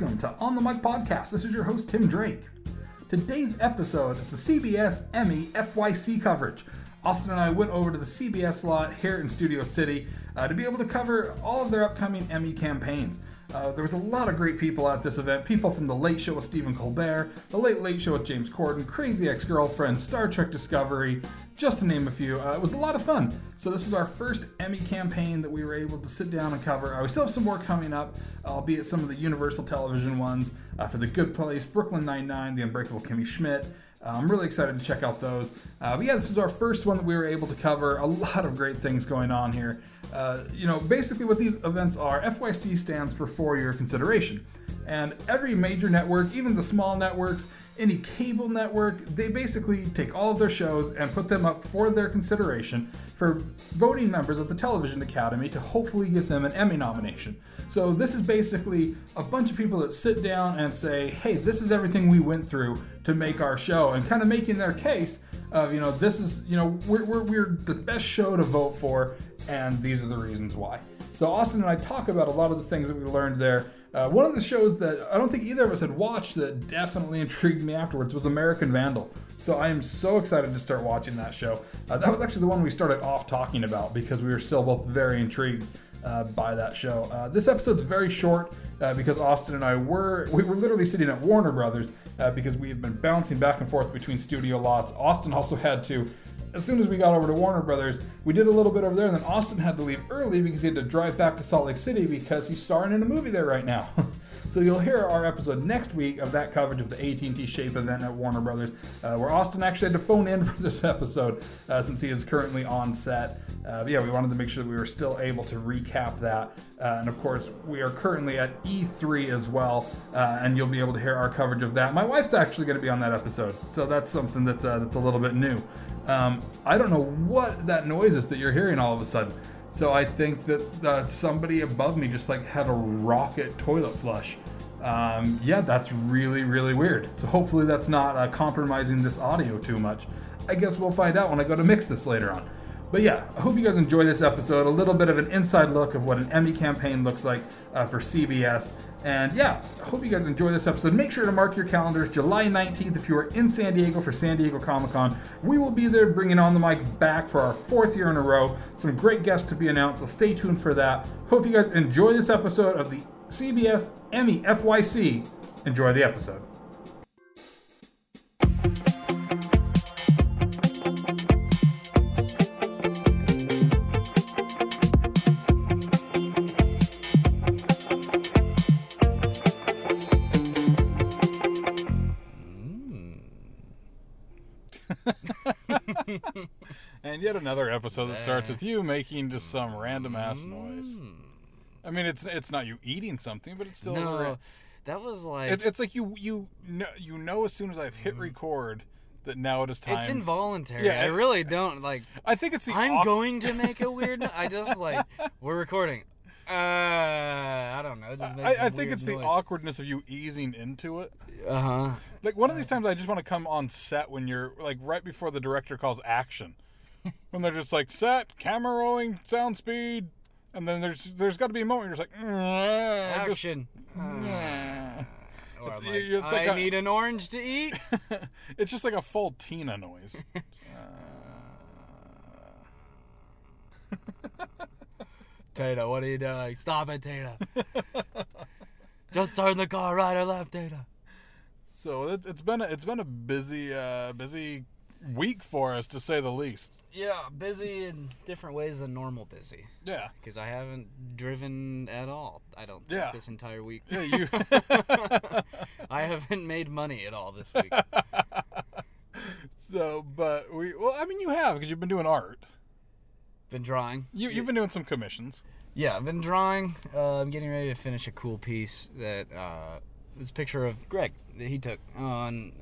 Welcome to On the Mic Podcast. This is your host, Tim Drake. Today's episode is the CBS Emmy FYC coverage. Austin and I went over to the CBS lot here in Studio City uh, to be able to cover all of their upcoming Emmy campaigns. Uh, there was a lot of great people at this event. People from The Late Show with Stephen Colbert, The Late Late Show with James Corden, Crazy Ex Girlfriend, Star Trek Discovery, just to name a few. Uh, it was a lot of fun. So, this was our first Emmy campaign that we were able to sit down and cover. Uh, we still have some more coming up, albeit some of the Universal Television ones uh, for The Good Place, Brooklyn Nine-Nine, The Unbreakable Kimmy Schmidt. Uh, I'm really excited to check out those. Uh, but yeah, this is our first one that we were able to cover. A lot of great things going on here. Uh, you know, basically what these events are, FYC stands for for your consideration. And every major network, even the small networks, any cable network, they basically take all of their shows and put them up for their consideration for voting members of the Television Academy to hopefully get them an Emmy nomination. So this is basically a bunch of people that sit down and say, hey, this is everything we went through to make our show, and kind of making their case of, you know, this is, you know, we're, we're, we're the best show to vote for, and these are the reasons why. So Austin and I talk about a lot of the things that we learned there. Uh, one of the shows that I don't think either of us had watched that definitely intrigued me afterwards was American Vandal. So I am so excited to start watching that show. Uh, that was actually the one we started off talking about because we were still both very intrigued uh, by that show. Uh, this episode's very short uh, because Austin and I were we were literally sitting at Warner Brothers uh, because we have been bouncing back and forth between studio lots. Austin also had to. As soon as we got over to Warner Brothers, we did a little bit over there, and then Austin had to leave early because he had to drive back to Salt Lake City because he's starring in a movie there right now. So you'll hear our episode next week of that coverage of the AT&T Shape event at Warner Brothers, uh, where Austin actually had to phone in for this episode uh, since he is currently on set. Uh, yeah, we wanted to make sure that we were still able to recap that. Uh, and of course, we are currently at E3 as well, uh, and you'll be able to hear our coverage of that. My wife's actually going to be on that episode, so that's something that's uh, that's a little bit new. Um, I don't know what that noise is that you're hearing all of a sudden. So I think that uh, somebody above me just like had a rocket toilet flush. Um, yeah, that's really, really weird. So hopefully that's not uh, compromising this audio too much. I guess we'll find out when I go to mix this later on. But yeah, I hope you guys enjoy this episode. A little bit of an inside look of what an Emmy campaign looks like uh, for CBS. And yeah, I hope you guys enjoy this episode. Make sure to mark your calendars July 19th if you are in San Diego for San Diego Comic Con. We will be there bringing on the mic back for our fourth year in a row. Some great guests to be announced, so stay tuned for that. Hope you guys enjoy this episode of the CBS Emmy FYC. Enjoy the episode. And yet another episode that starts with you making just some random ass noise. I mean, it's it's not you eating something, but it's still No, ra- that was like it, it's like you you know you know as soon as I've hit record that now it is time. it's involuntary. Yeah, I it- really don't like. I think it's the I'm going to make a weird. no- I just like we're recording. Uh, I don't know. It just makes I, I think it's the awkwardness of you easing into it. Uh huh. Like one of these times, I just want to come on set when you're like right before the director calls action, when they're just like set, camera rolling, sound speed, and then there's there's got to be a moment where you're just like "Mm, just- Action. mm." Or It's- like, it's like I a- need an orange to eat. it's just like a full Tina noise. Tata, what are you doing? Stop it, Tata. Just turn the car right or left, Tata. So it, it's been a, it's been a busy uh, busy week for us to say the least. Yeah, busy in different ways than normal busy. Yeah, Because I haven't driven at all. I don't think Yeah. this entire week. yeah. You I haven't made money at all this week. so, but we well, I mean, you have because you've been doing art. Been drawing. You you've been doing some commissions. Yeah, I've been drawing. Uh, I'm getting ready to finish a cool piece that uh, this picture of Greg that he took on.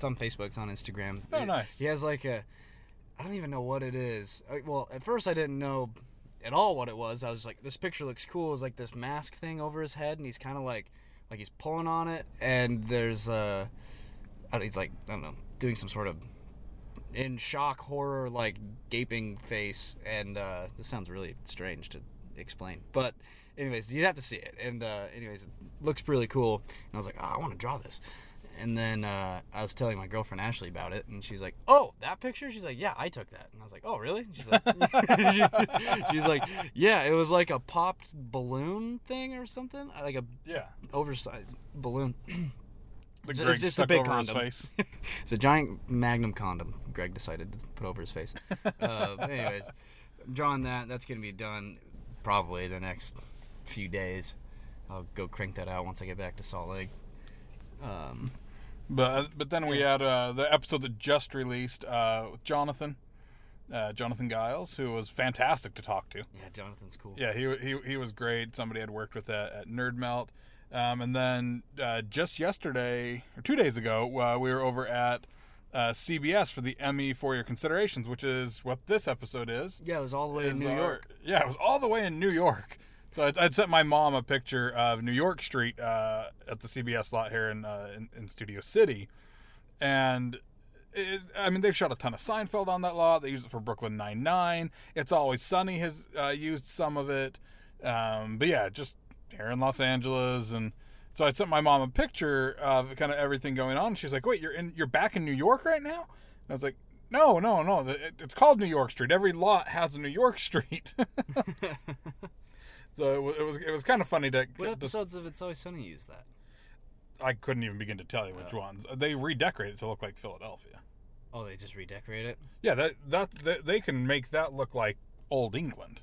It's on Facebook. It's on Instagram. Oh, It- nice. He has like a. I don't even know what it is. Uh, Well, at first I didn't know at all what it was. I was like, this picture looks cool. It's like this mask thing over his head, and he's kind of like, like he's pulling on it, and there's uh, don't- he's like I don't know, doing some sort of in shock horror like gaping face and uh this sounds really strange to explain but anyways, you have to see it. And uh, anyways, it looks really cool. And I was like, oh, I want to draw this. And then uh, I was telling my girlfriend Ashley about it, and she's like, "Oh, that picture?" She's like, "Yeah, I took that." And I was like, "Oh, really?" She's like, she- "She's like, yeah, it was like a popped balloon thing or something, like a Yeah. oversized balloon." It's- it's just a big condom. face. It's a giant magnum condom. Greg decided to put over his face. Uh, anyways, I'm drawing that. That's gonna be done probably the next few days. I'll go crank that out once I get back to Salt Lake. Um, But but then we had uh, the episode that just released uh, with Jonathan, uh, Jonathan Giles, who was fantastic to talk to. yeah, Jonathan's cool. Yeah, he he he was great. Somebody had worked with at, at Nerd Melt, um, and then uh, just yesterday or two days ago, uh, we were over at uh, CBS for the Emmy for Your Considerations, which is what this episode is. Yeah, it was all the way in New our- York. Yeah, it was all the way in New York. So I'd, sent my mom a picture of New York Street uh, at the CBS lot here in, uh, in in Studio City, and it, I mean they've shot a ton of Seinfeld on that lot. They use it for Brooklyn Nine Nine. It's Always Sunny has uh, used some of it, um, but yeah, just here in Los Angeles and. So I sent my mom a picture of kind of everything going on. She's like, "Wait, you're in, you're back in New York right now?" And I was like, "No, no, no. it- It's called New York Street. Every lot has a New York Street." so it was, it was kind of funny to. What to- episodes of It's Always Sunny use that? I couldn't even begin to tell you which oh. ones. They redecorate it to look like Philadelphia. Oh, they just redecorate it. Yeah, that that, that they can make that look like old England.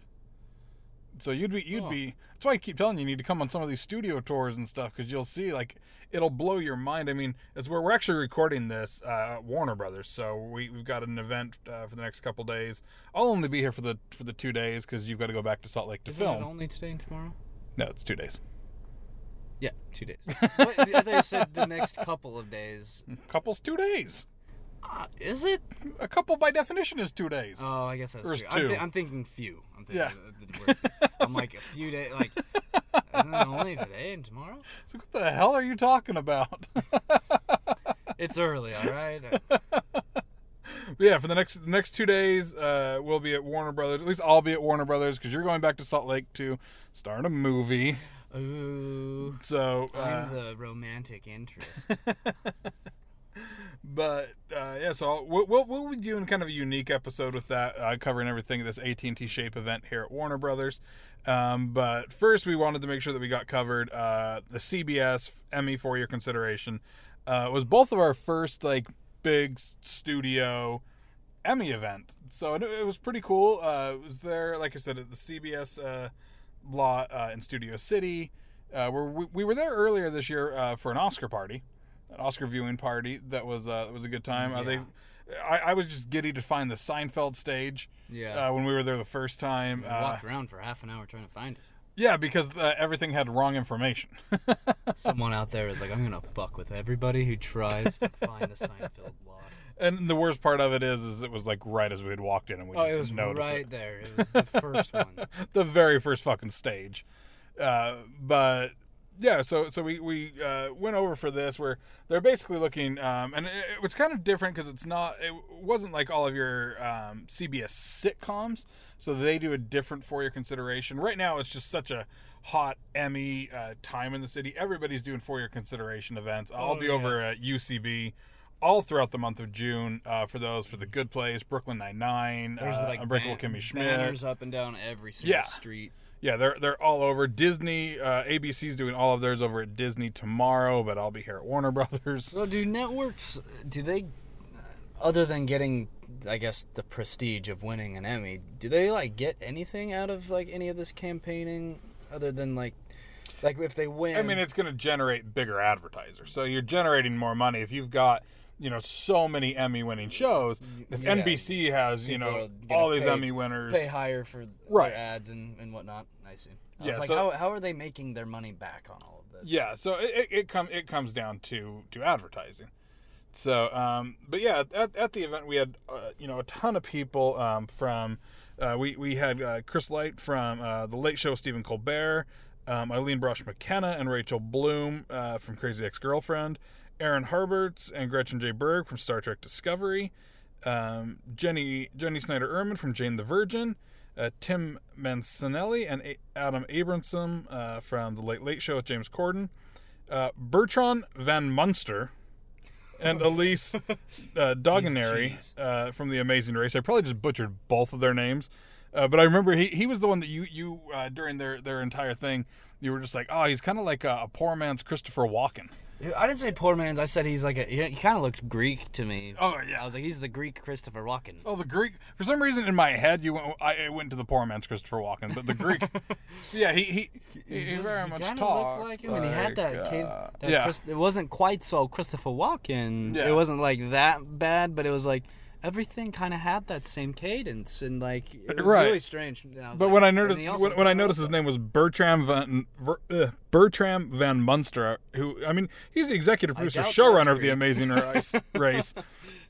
So you'd be you'd Oh. be. That's why I keep telling you, you need to come on some of these studio tours and stuff because you'll see like it'll blow your mind. I mean, it's where we're actually recording this uh, at Warner Brothers. So we we've got an event uh, for the next couple days. I'll only be here for the for the two days because you've got to go back to Salt Lake to Isn't film. it only today and tomorrow? no, it's two days. Yeah, two days. what, I thought you said the next couple of days. Couples two days. Uh, is it? A couple by definition is two days. Oh, I guess that's There's true. I'm, two. I'm thinking few. I'm thinking Yeah. the- the word. I'm like a few days. Like, isn't it only today and tomorrow? So what the hell are you talking about? It's early, all right. Yeah, for the next the next two days, uh, we'll be at Warner Brothers. At least I'll be at Warner Brothers because you're going back to Salt Lake to star in a movie. Ooh, So, uh, I'm the romantic interest. but yeah, so we'll, we'll we'll be doing kind of a unique episode with that, uh, covering everything this AT and T Shape event here at Warner Brothers. Um, but first, we wanted to make sure that we got covered uh, the CBS Emmy for your consideration. Uh, was both of our first like big studio Emmy event, so it, it was pretty cool. Uh, it was there, like I said, at the CBS uh, lot uh, in Studio City. Where we, we were there earlier this year for an Oscar party, an Oscar viewing party. That was uh, that was a good time. Uh, they, I, I was just giddy to find the Seinfeld stage Yeah. uh, when we were there the first time. I Uh, walked around for half an hour trying to find it. yeah, because uh, everything had wrong information. Someone out there is like, I'm gonna fuck with everybody who tries to find the Seinfeld lot. and the worst part of it is, is it was like right as we had walked in, and we Oh, just it was right it. there. It was the first one. the very first fucking stage. Uh, but yeah, so so we we uh, went over for this where they're basically looking, um, and it, it was kind of different because it's not, it wasn't like all of your um, CBS sitcoms. So they do a different for your consideration. Right now, it's just such a hot Emmy uh, time in the city. Everybody's doing for your consideration events. I'll Oh, be yeah. over at UCB. All throughout the month of June, uh, for those for the Good Place, Brooklyn Nine Nine, uh, like Unbreakable ban- Kimmy Schmidt, banners up and down every single Yeah. street. Yeah, they're they're all over. Disney, uh, ABC's doing all of theirs over at Disney tomorrow, but I'll be here at Warner Brothers. So do networks do they other than getting I guess the prestige of winning an Emmy, do they like get anything out of like any of this campaigning other than like like if they win I mean, it's going to generate bigger advertisers, so you're generating more money if you've got you know so many Emmy-winning shows. If Yeah. NBC has you know all these pay- Emmy winners, pay higher for Right. their ads and, and whatnot. I see. I Yeah, like, so- how, how are they making their money back on all of this? Yeah, so it it, it comes it comes down to to advertising. So, um, but yeah, at, at the event we had uh, you know a ton of people um, from. Uh, we we had uh, Chris Licht from uh, the Late Show, with Stephen Colbert, um, Aline Brosh McKenna, and Rachel Bloom uh, from Crazy Ex Girlfriend, Aaron Harberts and Gretchen J. Berg from Star Trek Discovery, um, Jenny Jenny Snyder Urman from Jane the Virgin, uh, Tim Mancinelli and a- Adam Abramson uh, from the Late Late Show with James Corden, uh, Bertram Van Munster, and Elise uh, Doganieri uh, from The Amazing Race. I probably just butchered both of their names, uh, but I remember he, he was the one that you you uh, during their their entire thing you were just like, oh, he's kind of like a, a poor man's Christopher Walken. I didn't say poor man's. I said he's like a. He, he kind of looked Greek to me. Oh, yeah. I was like, he's the Greek Christopher Walken. Oh, the Greek. For some reason, in my head, you went. I went to the poor man's Christopher Walken, but the Greek. yeah, he he, he, he very He much talked like him, and he had that like, kid. uh, That yeah, Chris, it wasn't quite so Christopher Walken. Yeah. It wasn't like that bad, but it was like everything kind of had that same cadence, and like it was Right. really strange. And I was But like- when I noticed when, when I noticed his name was Bertram Van uh, Bertram Van Munster, who I mean he's the executive producer, showrunner of the Amazing Race.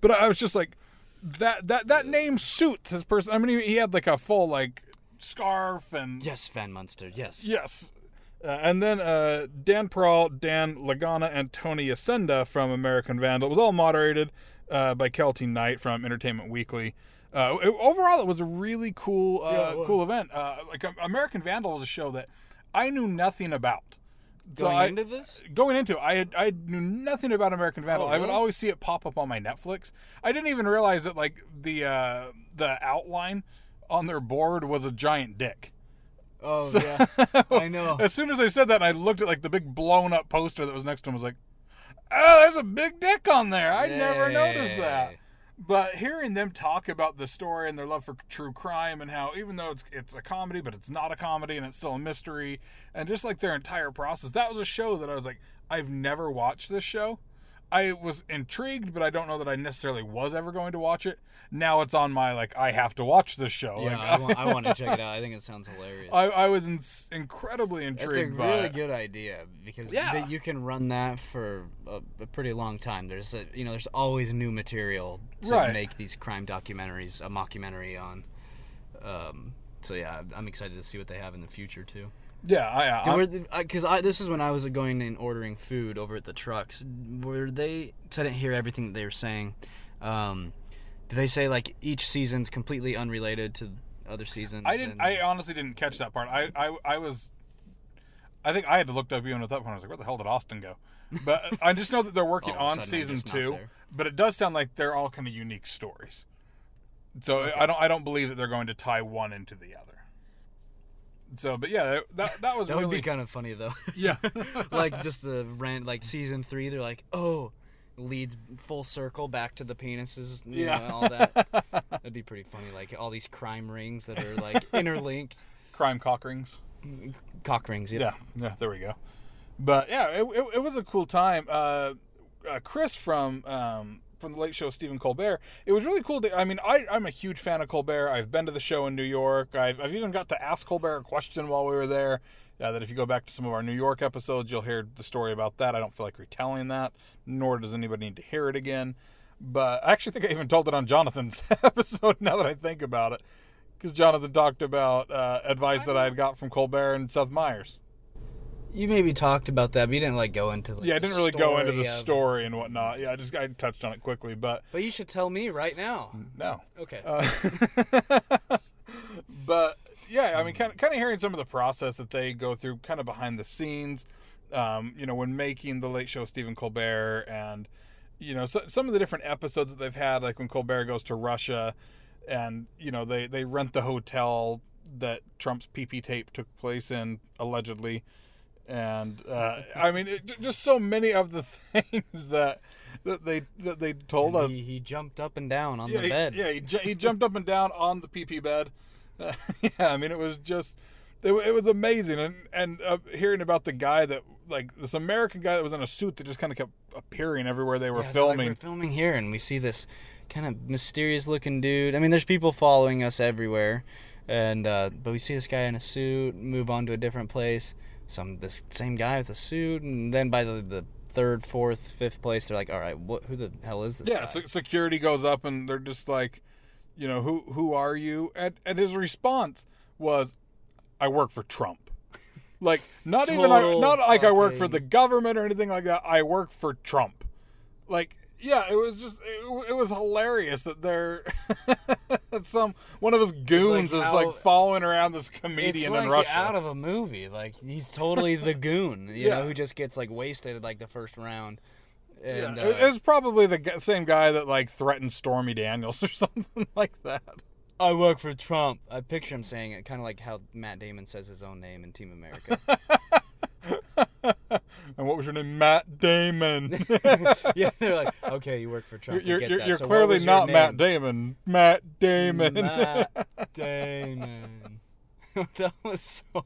But I was just like that that that name suits his person. I mean he, he had like a full like scarf and Yes, Van Munster. Yes. Yes. Uh, and then uh, Dan Perrault, Dan Lagana, and Tony Yacenda from American Vandal. It was all moderated uh, by Keltie Knight from Entertainment Weekly. Uh, it- overall, it was a really cool, uh, Yeah, cool event. Uh, like American Vandal was a show that I knew nothing about. So Going I- into this, going into it, I had, I knew nothing about American Vandal. Oh, I would always see it pop up on my Netflix. I didn't even realize that like the uh, the outline on their board was a giant dick. oh yeah, I know. As soon as I said that, and I looked at like the big blown up poster that was next to him. I was like, "Oh, there's a big dick on there. I never noticed that." But hearing them talk about the story and their love for true crime and how even though it's it's a comedy, but it's not a comedy and it's still a mystery, and just like their entire process, that was a show that I was like, I've never watched this show. I was intrigued, but I don't know that I necessarily was ever going to watch it. Now it's on my like I have to watch this show. Yeah, Like, I, want, I want to check it out. I think it sounds hilarious. I, I was in, incredibly intrigued. It's a by really good idea because Yeah. you can run that for a, a pretty long time. There's a, you know there's always new material to Right. make these crime documentaries a mockumentary on. Um, so yeah, I'm excited to see what they have in the future too. Yeah, I, I, Because I, this is when I was going and ordering food over at the trucks. Were they? Cause I didn't hear everything that they were saying. Um, did they say like each season's completely unrelated to other seasons? I didn't. and- I honestly didn't catch that part. I, I, I was. I think I had to look up even at that point. I was like, "Where the hell did Austin go?" But I just know that they're working on season two. But it does sound like they're all kind of unique stories. So I don't. I don't believe that they're going to tie one into the other. So, but yeah, that that was that really would be kind of funny though. yeah. like just the rant, like season three, they're like, oh, leads full circle back to the penises, you Yeah. know, and all that. That'd be pretty funny. Like all these crime rings that are like interlinked. crime cock rings. Cock rings, yeah. Yeah, yeah, there we go. But yeah, it, it, it was a cool time. Uh, uh, Chris from um, from the Late Show, Stephen Colbert. It was really cool. To, I mean, I, I'm a huge fan of Colbert. I've been to the show in New York. I've, I've even got to ask Colbert a question while we were there. Uh, that if you go back to some of our New York episodes, you'll hear the story about that. I don't feel like retelling that, nor does anybody need to hear it again. But I actually think I even told it on Jonathan's episode. Now that I think about it, because Jonathan talked about uh, advice that I had got from Colbert and Seth Meyers. You maybe talked about that, but you didn't like go into. Like, Yeah, I didn't really go into the story and whatnot. Yeah, I just I touched on it quickly, but But you should tell me right now. no. Okay. Uh, but yeah, I mean, kind of kind of hearing some of the process that they go through, kind of behind the scenes. Um, you know, when making the Late Show, with Stephen Colbert, and you know, so, some of the different episodes that they've had, like when Colbert goes to Russia, and you know, they they rent the hotel that Trump's PP tape took place in allegedly. And uh, I mean, it, just so many of the things that that they that they told us. he, he jumped up and down on Yeah, the he- bed. yeah, he, he jumped up and down on the PP bed. yeah, I mean, it was just, it, it was amazing. And and uh, hearing about the guy that, like, this American guy that was in a suit that just kind of kept appearing everywhere they were Yeah, they're like, filming. we're filming here, and we see this kind of mysterious looking dude. I mean, there's people following us everywhere, and uh, but we see this guy in a suit move on to a different place. Some this same guy with a suit, and then by the, the third, fourth, fifth place, they're like, all right, what? Who the hell is this? yeah, guy? se- security goes up and they're just like, you know, who who are you? And and his response was, I work for Trump. Like not even I, not like I work for the government or anything like that. I work for Trump. Like yeah, it was just it, it was hilarious that they're some one of his goons is how- like following around this comedian like in Russia. out of a movie. Like he's totally the goon, you Yeah. know, who just gets like wasted at like the first round. And yeah, uh, it- it's probably the same guy that like threatened Stormy Daniels or something like that. I work for Trump. I picture him saying it kind of like how Matt Damon says his own name in Team America. and what was your name? Matt Damon. yeah, they're like, okay, you work for Trump. You're, you're, you're So clearly was not Matt? Damon. Matt Damon. Matt Damon. that was so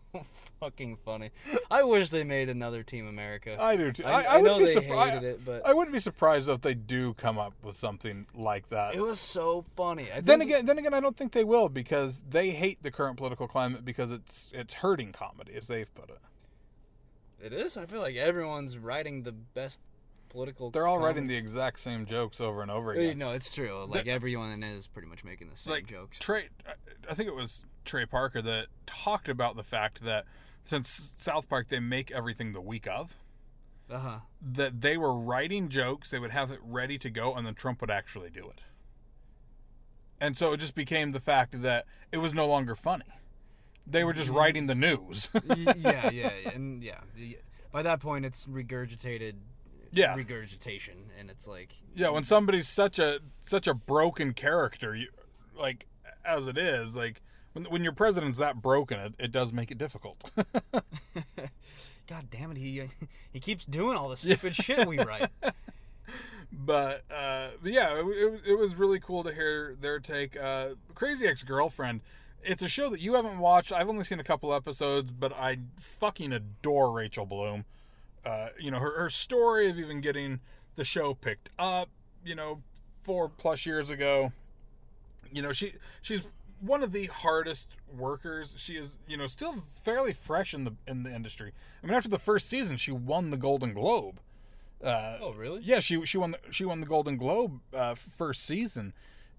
fucking funny. I wish they made another Team America. I do too. I, I, I, I, know they surpri- hated it, but I wouldn't be surprised if they do come up with something like that. it was so funny. I then again, then again, I don't think they will because they hate the current political climate because it's it's hurting comedy, as they've put it. it is. I feel like everyone's writing the best political. They're all writing the exact same jokes over and over Uh, again. No, it's true. Like everyone is pretty much making the same like jokes. Trey, I think it was Trey Parker that talked about the fact that since South Park they make everything the week of, Uh huh. that they were writing jokes, they would have it ready to go, and then Trump would actually do it. And so it just became the fact that it was no longer funny. They were just writing the news. yeah, yeah, yeah, and yeah. By that point, it's regurgitated. Yeah. Regurgitation, and it's like. yeah, when somebody's such a such a broken character, you, like as it is, like when when your president's that broken, it, it does make it difficult. God damn it! He he keeps doing all the stupid shit we write. but uh, but yeah, it, it, it was really cool to hear their take. Uh, Crazy Ex Girlfriend. It's a show that you haven't watched. I've only seen a couple episodes, but I fucking adore Rachel Bloom. Uh, you know her her story of even getting the show picked up. You know, four plus years ago. You know she she's one of the hardest workers. She is you know still fairly fresh in the in the industry. I mean, after the first season, she won the Golden Globe. Uh, Oh, really? yeah, she she won the, she won the Golden Globe uh, first season,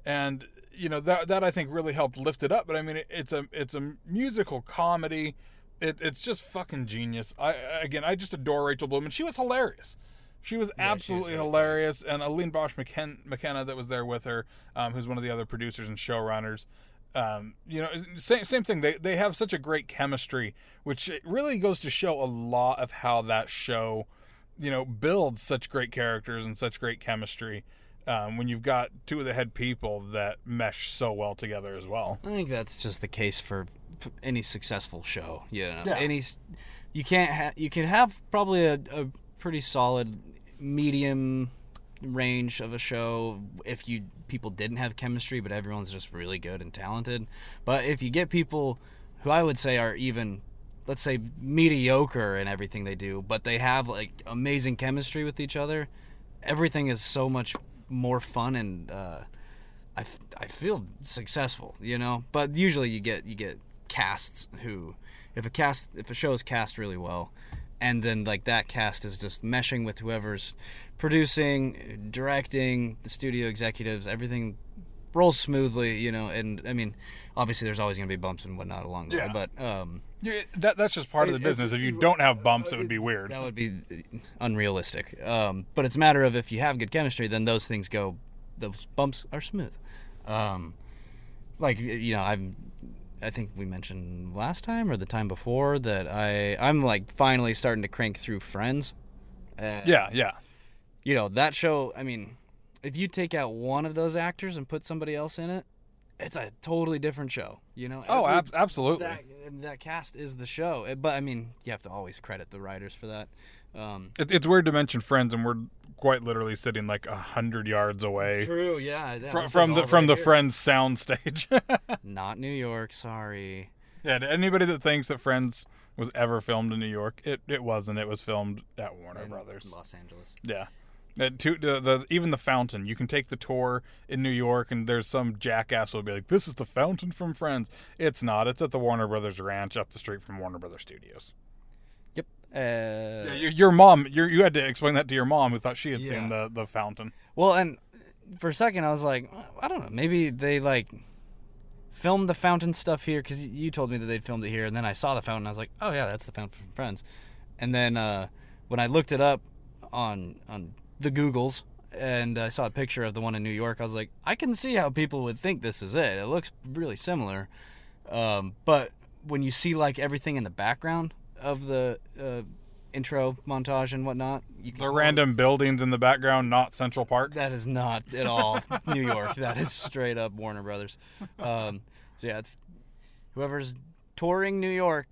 and you know that that I think really helped lift it up. But I mean, it, it's a it's a musical comedy. It, it's just fucking genius. I again, I just adore Rachel Bloom, and she was hilarious. She was absolutely very hilarious, and Aline Brosh McKen- McKenna that was there with her, um, who's one of the other producers and showrunners. Um, you know, same same thing. They they have such a great chemistry, which it really goes to show a lot of how that show you know builds such great characters and such great chemistry um, when you've got two of the head people that mesh so well together as well. I think that's just the case for any successful show. You know, Yeah. any you can't ha- you can have probably a, a pretty solid medium range of a show if you people didn't have chemistry, but everyone's just really good and talented. But if you get people who I would say are even let's say mediocre in everything they do, but they have like amazing chemistry with each other, everything is so much more fun and uh, I, f- I feel successful, you know. But usually you get you get casts who, if a cast if a show is cast really well, and then like that cast is just meshing with whoever's producing, directing, the studio executives, everything rolls smoothly, you know. And I mean, obviously there's always gonna be bumps and whatnot along the Yeah. way, but um, Yeah, that that's just part of the business. If you don't have bumps, it would be weird. that would be unrealistic. Um, but it's a matter of if you have good chemistry, then those things go. Those bumps are smooth. Um, like you know, I'm. I think we mentioned last time or the time before that I I'm like finally starting to crank through Friends. Uh, Yeah, yeah. You know that show. I mean, if you take out one of those actors and put somebody else in it, it's a totally different show. You know. Oh, Every- ab- absolutely. that that cast is the show. But I mean, you have to always credit the writers for that. Um, It, it's weird to mention friends, and we're quite literally sitting like a hundred yards away True. Yeah. that- from, from the from right the here. Friends soundstage. Not New York. Sorry. yeah, anybody that thinks that Friends was ever filmed in New York, it it wasn't. It was filmed at Warner In Brothers. Los Angeles. Yeah. Uh, to, the, the even the fountain, you can take the tour in New York, and there's some jackass who'll be like, "This is the fountain from Friends." It's not. It's at the Warner Brothers Ranch up the street from Warner Brothers Studios. Uh, Yeah, your, your mom, your, you had to explain that to your mom, who thought she had seen the the fountain. Well, and for a second, I was like, I don't know. Maybe they like filmed the fountain stuff here because you told me that they'd filmed it here, and then I saw the fountain. I was like, oh yeah, that's the fountain from Friends. And then uh, when I looked it up on on the Googles, and I saw a picture of the one in New York. I was like, I can see how people would think this is it. It looks really similar, um, but when you see like everything in the background of the uh, intro montage and whatnot, you The random buildings in the background, not Central Park. That is not at all New York. That is straight up Warner Brothers. Um, so yeah, it's whoever's touring New York,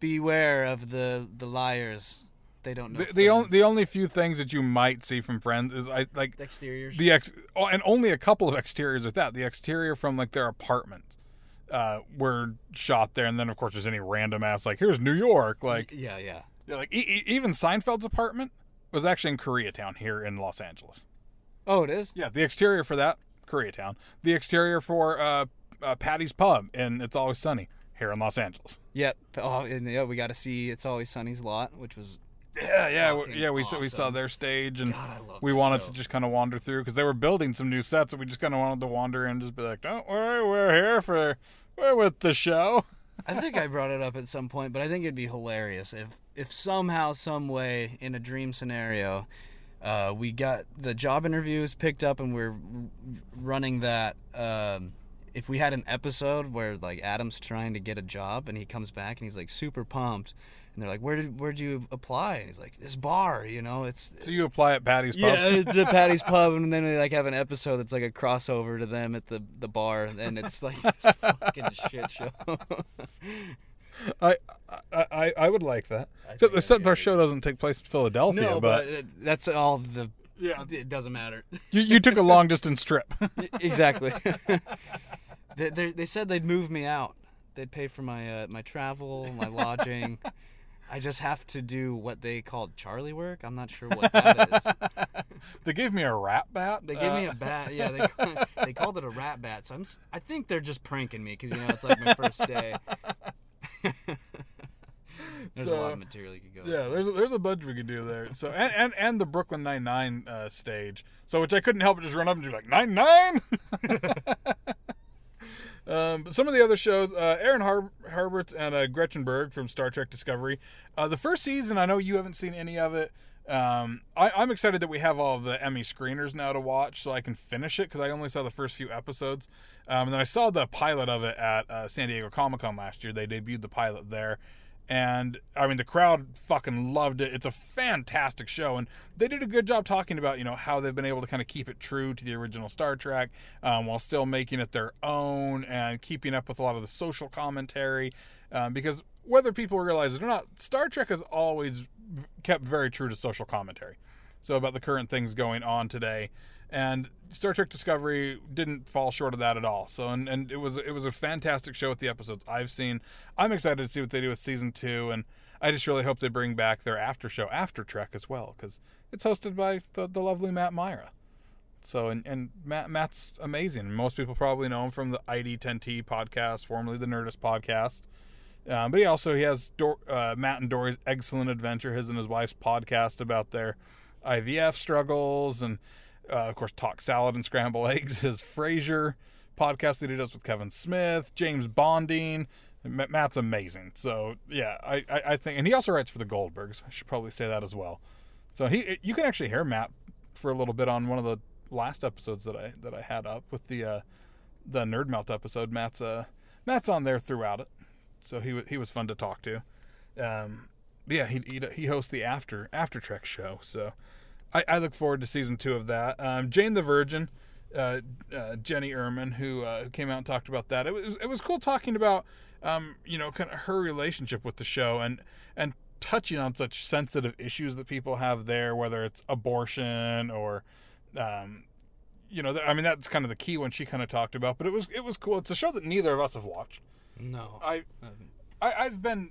beware of the the liars. They don't know The, the only the only few things that you might see from Friends is I like exteriors. the ex oh, and only a couple of exteriors with that. The exterior from like their apartment uh, were shot there, and then of course there's any random ass like here's New York, like yeah, yeah. like e- e- even Seinfeld's apartment was actually in Koreatown here in Los Angeles. Oh, it is. Yeah, the exterior for that Koreatown. The exterior for uh, uh, Paddy's Pub and It's Always Sunny here in Los Angeles. Yep. Oh, and yeah, we got to see It's Always Sunny's lot, which was Yeah, yeah, w- Fucking yeah. We saw, we saw their stage, and God, we wanted show. to just kind of wander through because they were building some new sets, and we just kind of wanted to wander and just be like, "Don't worry, we're here for we're with the show." I think I brought it up at some point, but I think it'd be hilarious if if somehow, some way, in a dream scenario, uh, we got the job interviews picked up and we're running that. Um, if we had an episode where like Adam's trying to get a job and he comes back and he's like super pumped, and they're like, "Where did where'd you apply?" And he's like, "This bar, you know, it's." So you apply at Paddy's Pub. Yeah, it's at Paddy's Pub, and then they like have an episode that's like a crossover to them at the the bar, and it's like this fucking shit show. I, I I would like that. Except, think that'd except be our show doesn't take place in Philadelphia, no, but, but, that's all the. Yeah. it doesn't matter. you, you took a long distance trip. exactly. they, they they said they'd move me out. They'd pay for my uh, my travel, my lodging. I just have to do what they called Charlie work. I'm not sure what that is. they gave me a rap bat. They gave me Uh, a bat. Yeah, they they called it a rat bat. So I'm I think they're just pranking me because you know it's like my first day. There's a lot of material you could go. Yeah, there's a, there's a bunch we could do there. So and and, and the Brooklyn Nine Nine uh, stage. So which I couldn't help but just run up and do like nine nine. Um, but some of the other shows, uh, Aaron Har- and uh, Gretchen Berg from Star Trek Discovery. Uh, the first season, I know you haven't seen any of it. Um, I, I'm excited that we have all the Emmy screeners now to watch, so I can finish it because I only saw the first few episodes. Um, and then I saw the pilot of it at uh, San Diego Comic Con last year. They debuted the pilot there, and I mean the crowd fucking loved it. It's a fantastic show, and they did a good job talking about you know how they've been able to kind of keep it true to the original Star Trek um, while still making it their own and keeping up with a lot of the social commentary. Um, because whether people realize it or not, Star Trek has always kept very true to social commentary. So about the current things going on today, and Star Trek Discovery didn't fall short of that at all. So and, and it was it was a fantastic show with the episodes I've seen. I'm excited to see what they do with season two, and I just really hope they bring back their after show after Trek as well because it's hosted by the, the lovely Matt Mira. So and and Matt Matt's amazing. Most people probably know him from the ID10T podcast, formerly the Nerdist podcast. Um, but he also he has Dor- uh, Matt and Doree's Excellent Adventure, his and his wife's podcast about their IVF struggles, and uh, of course Talk Salad and Scramble Eggs. His Frasier podcast that he does with Kevin Smith, James Bonding. Matt's amazing. So yeah, I, I, I think, and he also writes for the Goldbergs. I should probably say that as well. So he, you can actually hear Matt for a little bit on one of the last episodes that I that I had up with the uh, the Nerd Melt episode. Matt's uh Matt's on there throughout it, so he he was fun to talk to. Um, yeah, he, he he hosts the after after Trek show, so I, I look forward to season two of that. Um, Jane the Virgin, uh, uh, Jenny Urman, who uh, who came out and talked about that. It was it was cool talking about um, you know kind of her relationship with the show and and touching on such sensitive issues that people have there, whether it's abortion or um, you know, I mean that's kind of the key one she kind of talked about. But it was it was cool. It's a show that neither of us have watched. No. I, I I've been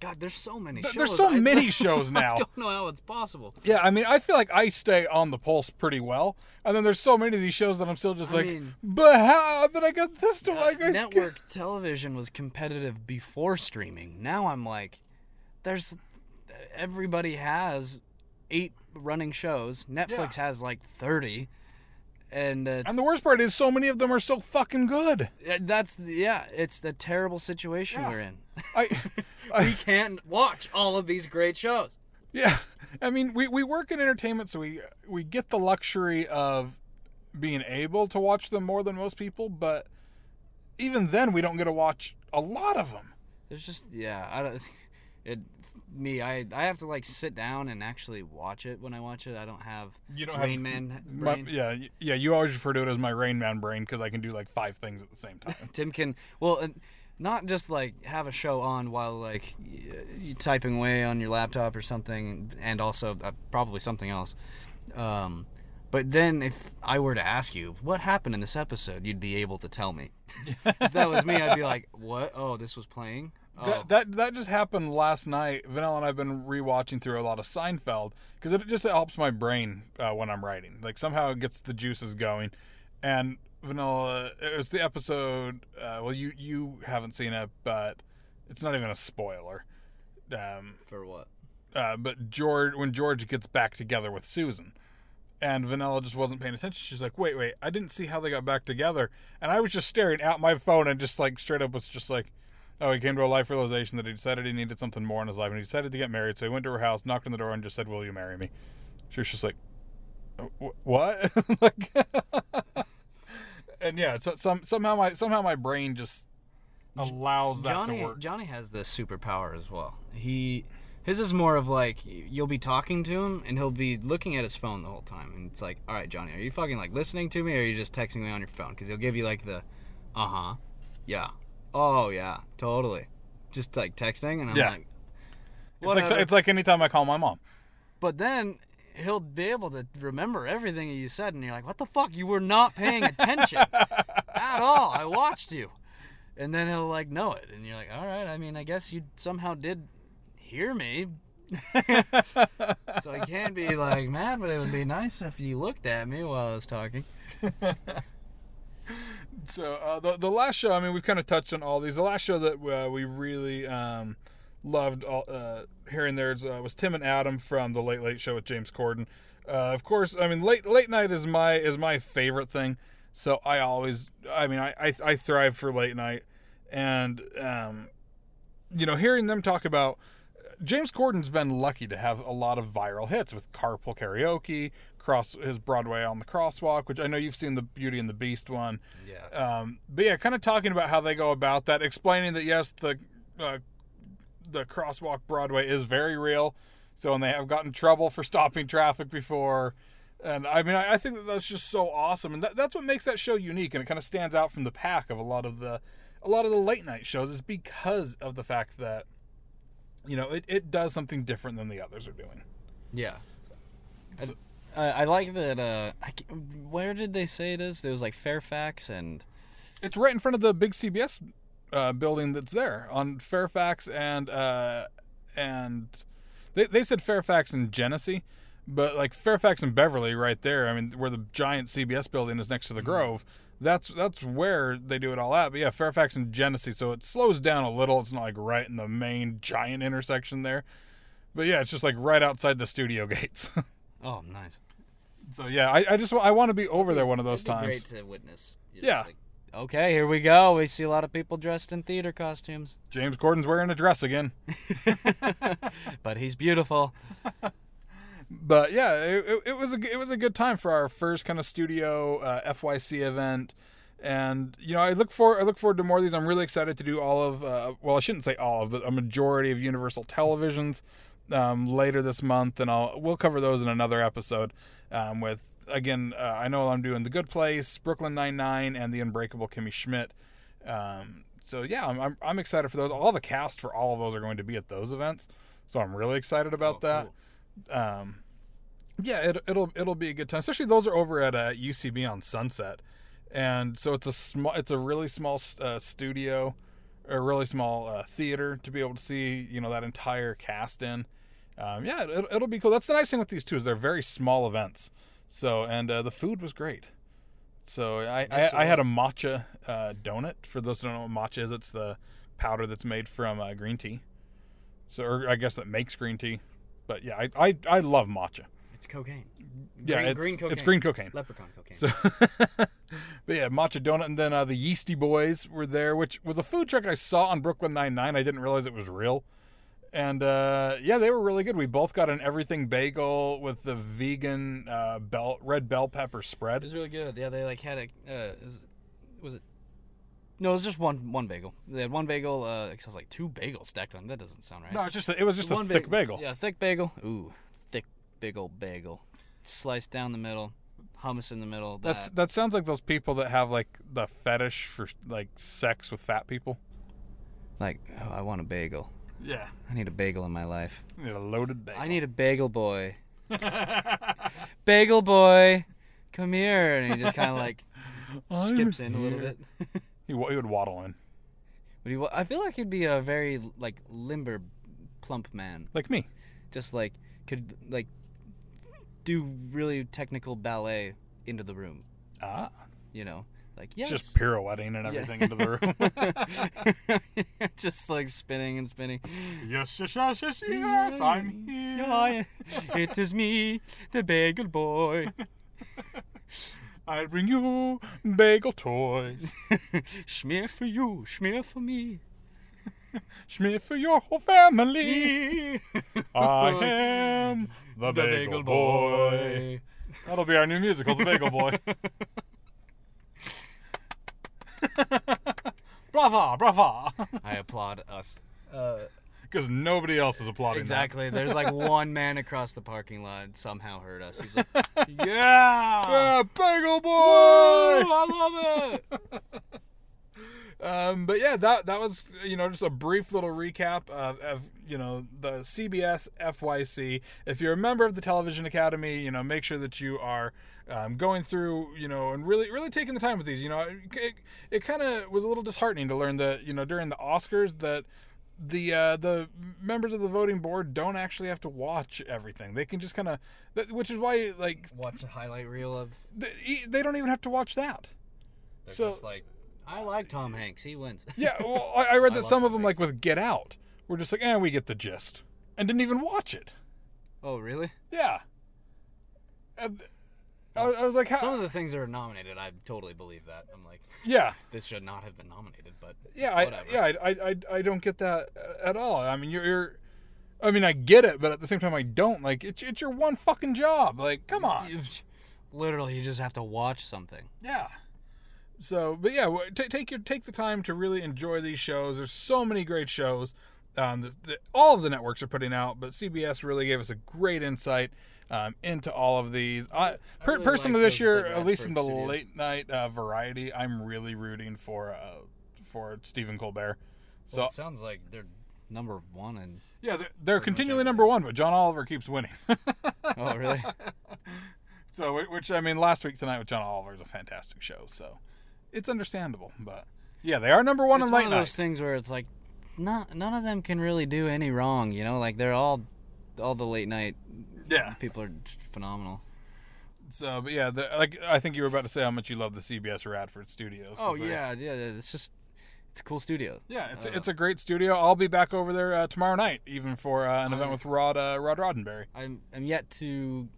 God, there's so many shows. there's so I- many shows now. I don't know how it's possible. yeah. I mean I feel like I stay on the pulse pretty well, and then there's so many of these shows that I'm still just I like, mean- but how? But I got this to uh, like I- Network television was competitive before streaming. Now I'm like, there's everybody has eight running shows. Netflix has like thirty, and uh, And the worst part is, so many of them are so fucking good. that's yeah, it's the terrible situation Yeah. we're in. I, we can't watch all of these great shows. yeah. I mean, we, we work in entertainment, so we we get the luxury of being able to watch them more than most people, but even then, we don't get to watch a lot of them. There's just yeah, I don't. It me, I I have to like sit down and actually watch it when I watch it. I don't have You don't Rain have Man my- brain. yeah, yeah. You always refer to it as my Rain Man brain because I can do like five things at the same time. Tim can well, and not just like have a show on while like you typing away on your laptop or something, and also uh, probably something else. Um, but then if I were to ask you what happened in this episode, you'd be able to tell me. if that was me, I'd be like, "What? Oh, this was playing." Oh, That, that that just happened last night. Vanilla and I've been rewatching through a lot of Seinfeld because it just helps my brain uh, when I'm writing. Like somehow it gets the juices going. And Vanilla, it was the episode. Uh, well, you you haven't seen it, but it's not even a spoiler. Um, for what? uh, but George, when George gets back together with Susan, and Vanilla just wasn't paying attention. She's like, "Wait, wait, I didn't see how they got back together," and I was just staring at my phone and just like straight up was just like, "Oh, he came to a life realization that he decided he needed something more in his life, and he decided to get married. So he went to her house, knocked on the door, and just said, "Will you marry me?" She was just like, "What?" like, and yeah, so, some somehow my somehow my brain just allows that Johnny to work. Johnny has this superpower as well. He his is more of like you'll be talking to him and he'll be looking at his phone the whole time and it's like, all right, Johnny, are you fucking like listening to me or are you just texting me on your phone? Because he'll give you like the, uh huh, yeah, oh yeah, totally, just like texting and I'm Yeah. like, It's like, whatever. it's like anytime I call my mom. but then he'll be able to remember everything you said and you're like, what the fuck? You were not paying attention at all. I watched you. And then he'll like know it, and you're like, all right. I mean, I guess you somehow did hear me, so I can't be like mad, but it would be nice if you looked at me while I was talking. So uh, the the last show, I mean, we've kind of touched on all these. The last show that uh, we really um, loved all, uh, here and there uh, was Tim and Adam from the Late Late Show with James Corden. Uh, of course, I mean, late late night is my is my favorite thing. So I always, I mean, I I, I thrive for late night, and um, you know, hearing them talk about James Corden's been lucky to have a lot of viral hits with Carpool Karaoke, cross his Broadway on the Crosswalk, which I know you've seen the Beauty and the Beast one. Yeah. Um, but yeah, kind of talking about how they go about that, explaining that yes, the uh, the crosswalk Broadway is very real. So, and they have gotten trouble for stopping traffic before. And I mean, I, I think that that's just so awesome, and that, that's what makes that show unique, and it kind of stands out from the pack of a lot of the a lot of the late night shows is because of the fact that you know it, it does something different than the others are doing. Yeah. I, I like that. Uh, I, where did they say it is? There was like Fairfax and It's right in front of the big CBS uh, building that's there on Fairfax and uh, and they they said Fairfax and Genesee, but like Fairfax and Beverly right there. I mean, where the giant CBS building is next to the Grove. That's that's where they do it all at. But yeah, Fairfax and Genesee. So it slows down a little. It's not like right in the main giant intersection there. But yeah, it's just like right outside the studio gates. oh, nice. so yeah, I, I just wa- I want to be over there one of those It'd be times. great to witness. You're Yeah. like, okay, here we go. We see a lot of people dressed in theater costumes, James Corden's wearing a dress again. but he's beautiful. but yeah, it, it, it was a it was a good time for our first kind of studio uh, FYC event, and you know I look for I look forward to more of these. I'm really excited to do all of uh, well I shouldn't say all of but a majority of Universal televisions um, later this month, and I'll we'll cover those in another episode um, with again uh, I know I'm doing The Good Place, Brooklyn Nine Nine, and The Unbreakable Kimmy Schmidt. Um, so yeah, I'm, I'm I'm excited for those. All the cast for all of those are going to be at those events, so I'm really excited about Oh, that um, yeah, it, it'll it'll be a good time. Especially those are over at uh, UCB on Sunset, and so it's a small, it's a really small uh, studio, a really small uh, theater to be able to see you know that entire cast in. Um, yeah, it, it'll be cool. That's the nice thing with these two is they're very small events. So and uh, the food was great. So I Yes, I, I had a matcha uh, donut. For those who don't know what matcha is, it's the powder that's made from uh, green tea. So or I guess that makes green tea. But yeah, I I, I love matcha. It's cocaine. Yeah, green, it's, green cocaine. it's green cocaine. Leprechaun cocaine. So, but yeah, matcha donut, and then uh, the Yeastie Boys were there, which was a food truck I saw on Brooklyn Nine Nine. I didn't realize it was real, And uh, yeah, they were really good. We both got an everything bagel with the vegan uh, bell red bell pepper spread. It was really good. Yeah, they like had a. Uh, was it? No, it was just one one bagel. They had one bagel. Uh, it sounds like two bagels stacked on. That doesn't sound right. No, it's just a, it was just a one thick bagel. Yeah, thick bagel. Ooh, thick big old bagel. Sliced down the middle, hummus in the middle. That's that. that sounds like those people that have like the fetish for like sex with fat people. like oh, I want a bagel. Yeah, I need a bagel in my life. I need a loaded bagel. I need a bagel boy. bagel boy, come here, and he just kind of like I'm skips in a little bit. He, he would waddle in Would he wa- I feel like he'd be a very like limber, plump man. like me. Just like could like do really technical ballet into the room. Ah, You know, like yes, just pirouetting and Yeah. everything into the room. just like spinning and spinning. yes, yes, yes, yes, yes, I'm here. It is me, the bagel boy. I bring you bagel toys. Schmear for you, schmear for me. Schmear for your whole family. I am the, bagel, boy. That'll be our new musical, The Bagel Boy. brava, brava. I applaud us. Uh, Because nobody else is applauding that. Exactly. There's like one man across the parking lot somehow heard us. He's like, "Yeah, Yeah, Bagel Boy! I love it." Um, but yeah, that that was you know just a brief little recap of, of you know the CBS FYC. If you're a member of the Television Academy, you know make sure that you are um, going through you know and really really taking the time with these. You know, it, it, it kind of was a little disheartening to learn that you know during the Oscars that the uh, the members of the voting board don't actually have to watch everything. They can just kind of, which is why like Watch a highlight reel of. they, they don't even have to watch that. They're So- just like, I like Tom Hanks. He wins. Yeah, well, I, I read that love some of them, like with Get Out, were just like, eh, we get the gist, and didn't even watch it. oh, really? Yeah. And I, I was like, how? Some of the things that are nominated, I totally believe that. I'm like, yeah, this should not have been nominated, but yeah, I, yeah, I, I, I, don't get that at all. I mean, you're, you're, I mean, I get it, but at the same time, I don't. Like, it's, it's your one fucking job. Like, come on. You- literally, you just have to watch something. Yeah. So, but yeah, ta take your take the time to really enjoy these shows. There's so many great shows um, that, that all of the networks are putting out, but CBS really gave us a great insight um, into all of these. I, per, really personally, like this year, at least in the Studios. late night uh, variety, I'm really rooting for uh, for Stephen Colbert. So Well, it sounds like they're number one and yeah, they're, they're continually number one, but John Oliver keeps winning. oh really? So, which I mean, last week tonight with John Oliver is a fantastic show. So, it's understandable, but yeah, they are number one it's on one late of night. those things where it's like, not none of them can really do any wrong. You know, like they're all, all the late night Yeah. people are phenomenal. So, but yeah, the, like I think you were about to say how much you love the CBS Radford Studios. Oh they- yeah, yeah. It's just, it's a cool studio. yeah. It's Uh, a, it's a great studio. I'll be back over there uh, tomorrow night, even for uh, an event with Rod uh, Rod Roddenberry. I'm I'm yet to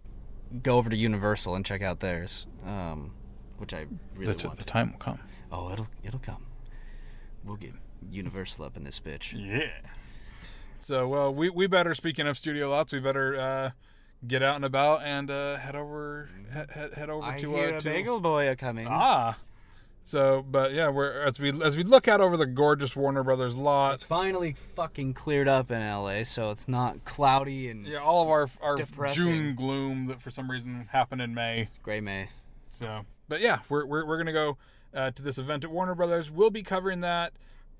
go over to Universal and check out theirs, um, which I really the, want. the time will come. Oh, it'll it'll come. We'll get Universal up in this bitch. Yeah. So, well, we we better. Speaking of studio lots, we better uh, get out and about and uh, head over head, head, head over I to hear uh, a to bagel boy a coming. ah. So, but yeah, we're as we as we look out over the gorgeous Warner Brothers lot. It's finally fucking cleared up in LA, so it's not cloudy and Yeah, all of our our Depressing. June gloom that for some reason happened in May. gray May. So, but yeah, we're we're, we're gonna go uh, to this event at Warner Brothers. We'll be covering that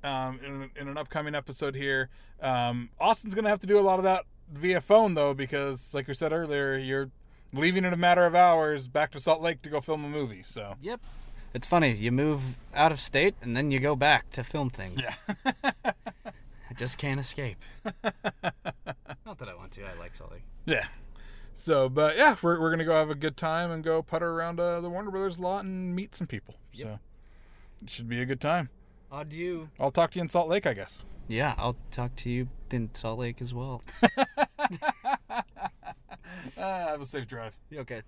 um, in, in an upcoming episode here. Um, Austin's gonna have to do a lot of that via phone though, because like we said earlier, you're leaving in a matter of hours back to Salt Lake to go film a movie. So Yep. It's funny. You move out of state and then you go back to film things. yeah, I just can't escape. Not that I want to. I like Salt Lake. yeah. So, but yeah, we're we're gonna go have a good time and go putter around uh, the Warner Brothers lot and meet some people. Yep. So it should be a good time. Adieu. I'll talk to you in Salt Lake, I guess. Yeah, I'll talk to you in Salt Lake as well. uh, have a safe drive. Okay.